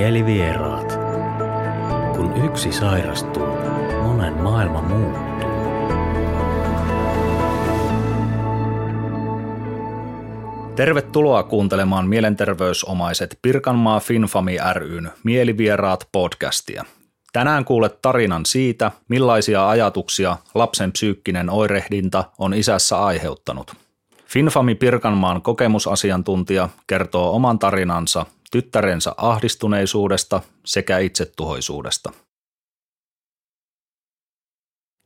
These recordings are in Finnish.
Mielivieraat. Kun yksi sairastuu, monen maailma muuttuu. Tervetuloa kuuntelemaan mielenterveysomaiset Pirkanmaa Finfami ryn Mielivieraat podcastia. Tänään kuulet tarinan siitä, millaisia ajatuksia lapsen psyykkinen oirehdinta on isässä aiheuttanut. Finfami Pirkanmaan kokemusasiantuntija kertoo oman tarinansa tyttärensä ahdistuneisuudesta sekä itsetuhoisuudesta.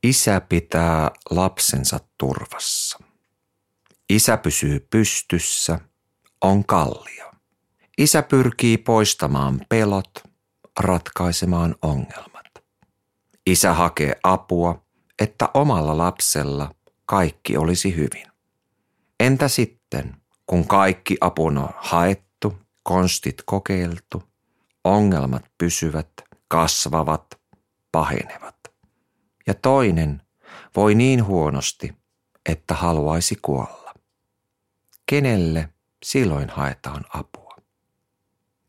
Isä pitää lapsensa turvassa. Isä pysyy pystyssä, on kallio. Isä pyrkii poistamaan pelot, ratkaisemaan ongelmat. Isä hakee apua, että omalla lapsella kaikki olisi hyvin. Entä sitten, kun kaikki apun on haettu, konstit kokeiltu, ongelmat pysyvät, kasvavat, pahenevat. Ja toinen voi niin huonosti, että haluaisi kuolla. Kenelle silloin haetaan apua?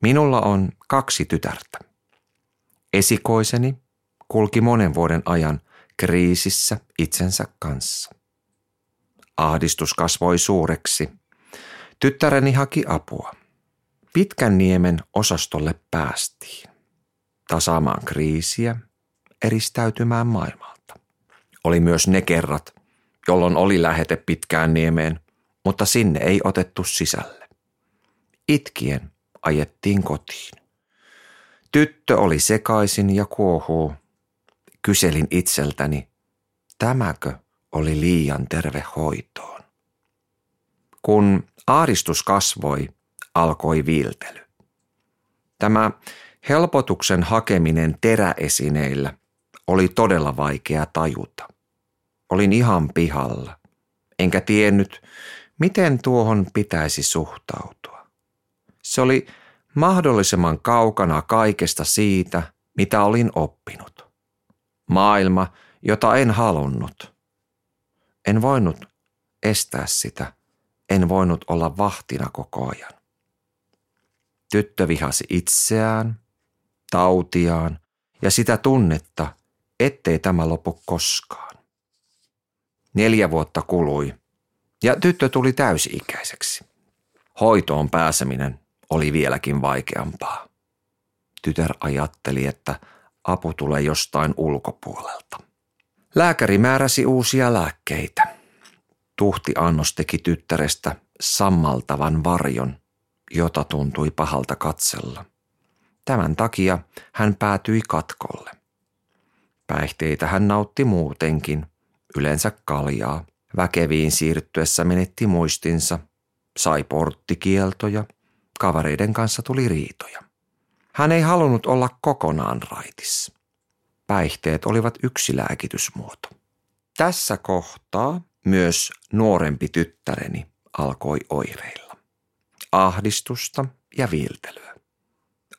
Minulla on kaksi tytärtä. Esikoiseni kulki monen vuoden ajan kriisissä itsensä kanssa. Ahdistus kasvoi suureksi. Tyttäreni haki apua. Pitkän niemen osastolle päästiin. Tasaamaan kriisiä, eristäytymään maailmalta. Oli myös ne kerrat, jolloin oli lähete pitkään niemeen, mutta sinne ei otettu sisälle. Itkien ajettiin kotiin. Tyttö oli sekaisin ja kuohuu. Kyselin itseltäni, tämäkö oli liian terve hoitoon. Kun aaristus kasvoi, alkoi viiltely. Tämä helpotuksen hakeminen teräesineillä oli todella vaikea tajuta. Olin ihan pihalla, enkä tiennyt, miten tuohon pitäisi suhtautua. Se oli mahdollisimman kaukana kaikesta siitä, mitä olin oppinut. Maailma, jota en halunnut. En voinut estää sitä. En voinut olla vahtina koko ajan. Tyttö vihasi itseään, tautiaan ja sitä tunnetta, ettei tämä lopu koskaan. Neljä vuotta kului ja tyttö tuli täysi-ikäiseksi. Hoitoon pääseminen oli vieläkin vaikeampaa. Tytär ajatteli, että apu tulee jostain ulkopuolelta. Lääkäri määräsi uusia lääkkeitä. Tuhti annos teki tyttärestä sammaltavan varjon, jota tuntui pahalta katsella. Tämän takia hän päätyi katkolle. Päihteitä hän nautti muutenkin, yleensä kaljaa. Väkeviin siirtyessä menetti muistinsa, sai porttikieltoja, kavereiden kanssa tuli riitoja. Hän ei halunnut olla kokonaan raitis. Päihteet olivat yksi lääkitysmuoto. Tässä kohtaa myös nuorempi tyttäreni alkoi oireilla. Ahdistusta ja viiltelyä.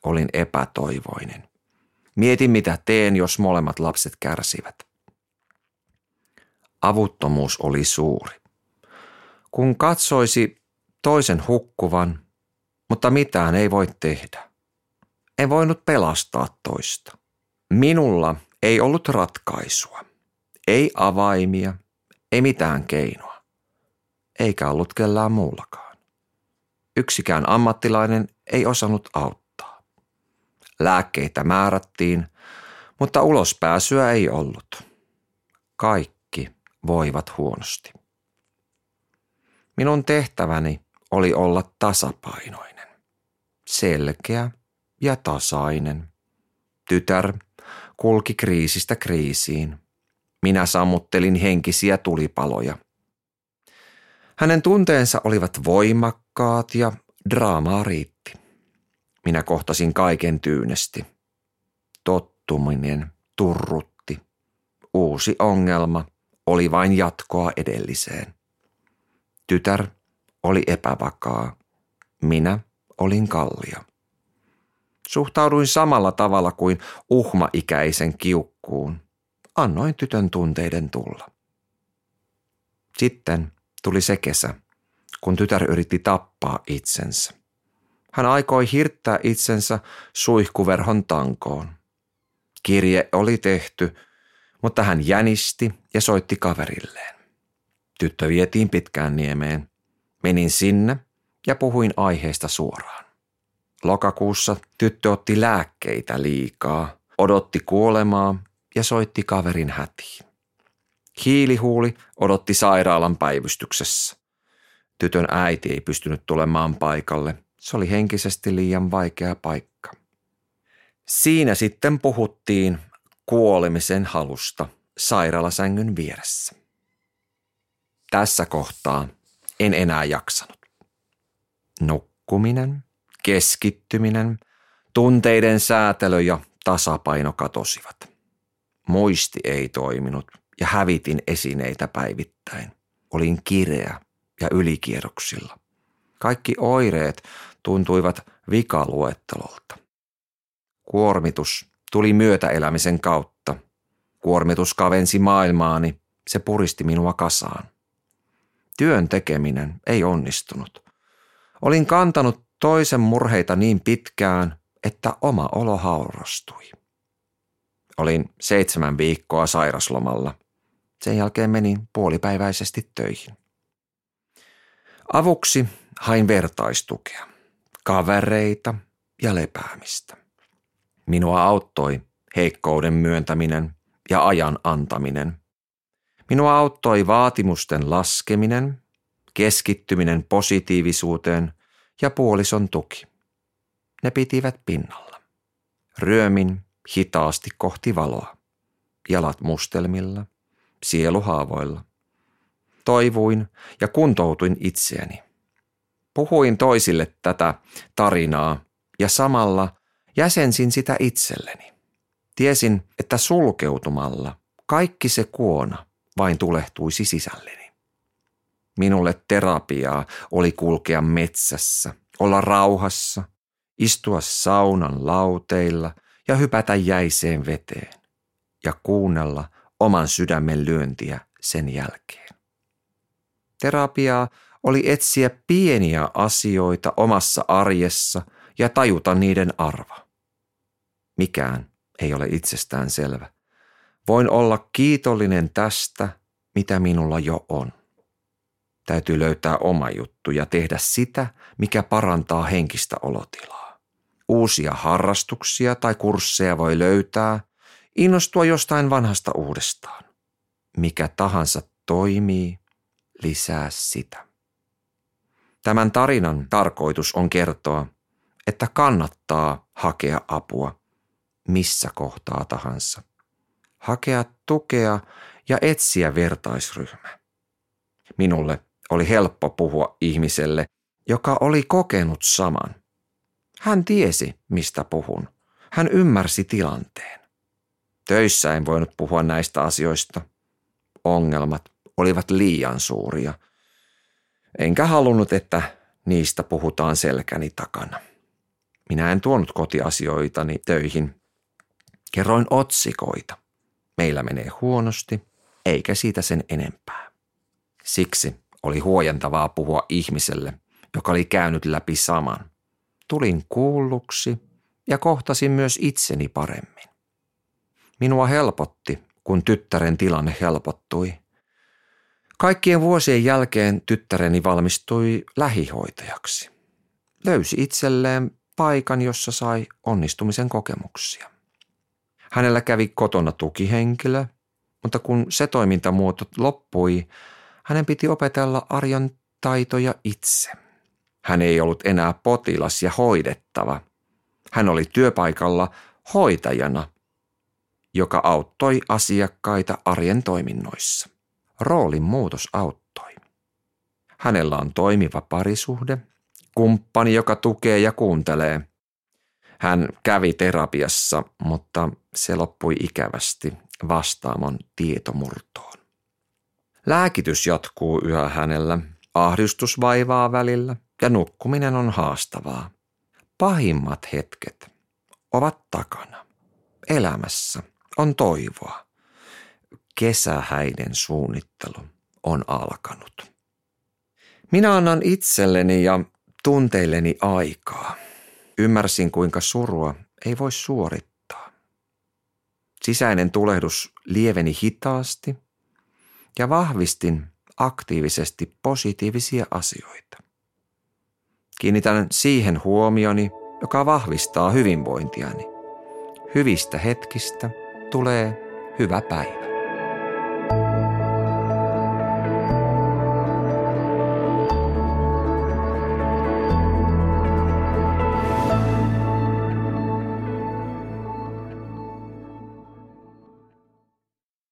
Olin epätoivoinen. Mietin, mitä teen, jos molemmat lapset kärsivät. Avuttomuus oli suuri. Kun katsoisi toisen hukkuvan, mutta mitään ei voi tehdä. En voinut pelastaa toista. Minulla ei ollut ratkaisua. Ei avaimia, ei mitään keinoa. Eikä ollut kellään muullakaan. Yksikään ammattilainen ei osannut auttaa. Lääkkeitä määrättiin, mutta ulospääsyä ei ollut. Kaikki voivat huonosti. Minun tehtäväni oli olla tasapainoinen, selkeä ja tasainen. Tytär kulki kriisistä kriisiin. Minä sammuttelin henkisiä tulipaloja. Hänen tunteensa olivat voimakkaat ja draamaa riitti. Minä kohtasin kaiken tyynesti. Tottuminen turrutti. Uusi ongelma oli vain jatkoa edelliseen. Tytär oli epävakaa. Minä olin kallia. Suhtauduin samalla tavalla kuin uhmaikäisen kiukkuun. Annoin tytön tunteiden tulla. Sitten tuli se kesä, kun tytär yritti tappaa itsensä. Hän aikoi hirttää itsensä suihkuverhon tankoon. Kirje oli tehty, mutta hän jänisti ja soitti kaverilleen. Tyttö vietiin pitkään niemeen. Menin sinne ja puhuin aiheesta suoraan. Lokakuussa tyttö otti lääkkeitä liikaa, odotti kuolemaa ja soitti kaverin hätiin. Hiilihuuli odotti sairaalan päivystyksessä. Tytön äiti ei pystynyt tulemaan paikalle. Se oli henkisesti liian vaikea paikka. Siinä sitten puhuttiin kuolemisen halusta sairaalasängyn vieressä. Tässä kohtaa en enää jaksanut. Nukkuminen, keskittyminen, tunteiden säätelö ja tasapaino katosivat. Muisti ei toiminut ja hävitin esineitä päivittäin. Olin kireä ja ylikierroksilla. Kaikki oireet tuntuivat vikaluettelolta. Kuormitus tuli myötäelämisen kautta. Kuormitus kavensi maailmaani, se puristi minua kasaan. Työn tekeminen ei onnistunut. Olin kantanut toisen murheita niin pitkään, että oma olo haurastui. Olin seitsemän viikkoa sairaslomalla. Sen jälkeen menin puolipäiväisesti töihin. Avuksi hain vertaistukea, kavereita ja lepäämistä. Minua auttoi heikkouden myöntäminen ja ajan antaminen. Minua auttoi vaatimusten laskeminen, keskittyminen positiivisuuteen ja puolison tuki. Ne pitivät pinnalla. Ryömin hitaasti kohti valoa, jalat mustelmilla, sielu haavoilla. Toivuin ja kuntoutuin itseäni. Puhuin toisille tätä tarinaa ja samalla jäsensin sitä itselleni. Tiesin, että sulkeutumalla kaikki se kuona vain tulehtuisi sisälleni. Minulle terapiaa oli kulkea metsässä, olla rauhassa, istua saunan lauteilla ja hypätä jäiseen veteen ja kuunnella oman sydämen lyöntiä sen jälkeen. Terapiaa oli etsiä pieniä asioita omassa arjessa ja tajuta niiden arva. Mikään ei ole itsestään selvä. Voin olla kiitollinen tästä, mitä minulla jo on. Täytyy löytää oma juttu ja tehdä sitä, mikä parantaa henkistä olotilaa. Uusia harrastuksia tai kursseja voi löytää, innostua jostain vanhasta uudestaan. Mikä tahansa toimii, lisää sitä. Tämän tarinan tarkoitus on kertoa, että kannattaa hakea apua missä kohtaa tahansa. Hakea tukea ja etsiä vertaisryhmä. Minulle oli helppo puhua ihmiselle, joka oli kokenut saman. Hän tiesi, mistä puhun. Hän ymmärsi tilanteen. Töissä en voinut puhua näistä asioista. Ongelmat olivat liian suuria. Enkä halunnut, että niistä puhutaan selkäni takana. Minä en tuonut kotiasioitani töihin. Kerroin otsikoita. Meillä menee huonosti, eikä siitä sen enempää. Siksi oli huojentavaa puhua ihmiselle, joka oli käynyt läpi saman. Tulin kuulluksi ja kohtasin myös itseni paremmin. Minua helpotti, kun tyttären tilanne helpottui. Kaikkien vuosien jälkeen tyttäreni valmistui lähihoitajaksi. Löysi itselleen paikan, jossa sai onnistumisen kokemuksia. Hänellä kävi kotona tukihenkilö, mutta kun se toimintamuoto loppui, hänen piti opetella arjan taitoja itse. Hän ei ollut enää potilas ja hoidettava. Hän oli työpaikalla hoitajana, joka auttoi asiakkaita arjen toiminnoissa. Roolin muutos auttoi. Hänellä on toimiva parisuhde, kumppani, joka tukee ja kuuntelee. Hän kävi terapiassa, mutta se loppui ikävästi vastaamon tietomurtoon. Lääkitys jatkuu yhä hänellä, ahdistus vaivaa välillä ja nukkuminen on haastavaa. Pahimmat hetket ovat takana. Elämässä on toivoa. Kesähäiden suunnittelu on alkanut. Minä annan itselleni ja tunteilleni aikaa. Ymmärsin, kuinka surua ei voi suorittaa. Sisäinen tulehdus lieveni hitaasti ja vahvistin aktiivisesti positiivisia asioita. Kiinnitän siihen huomioni, joka vahvistaa hyvinvointiani. Hyvistä hetkistä tulee hyvä päivä.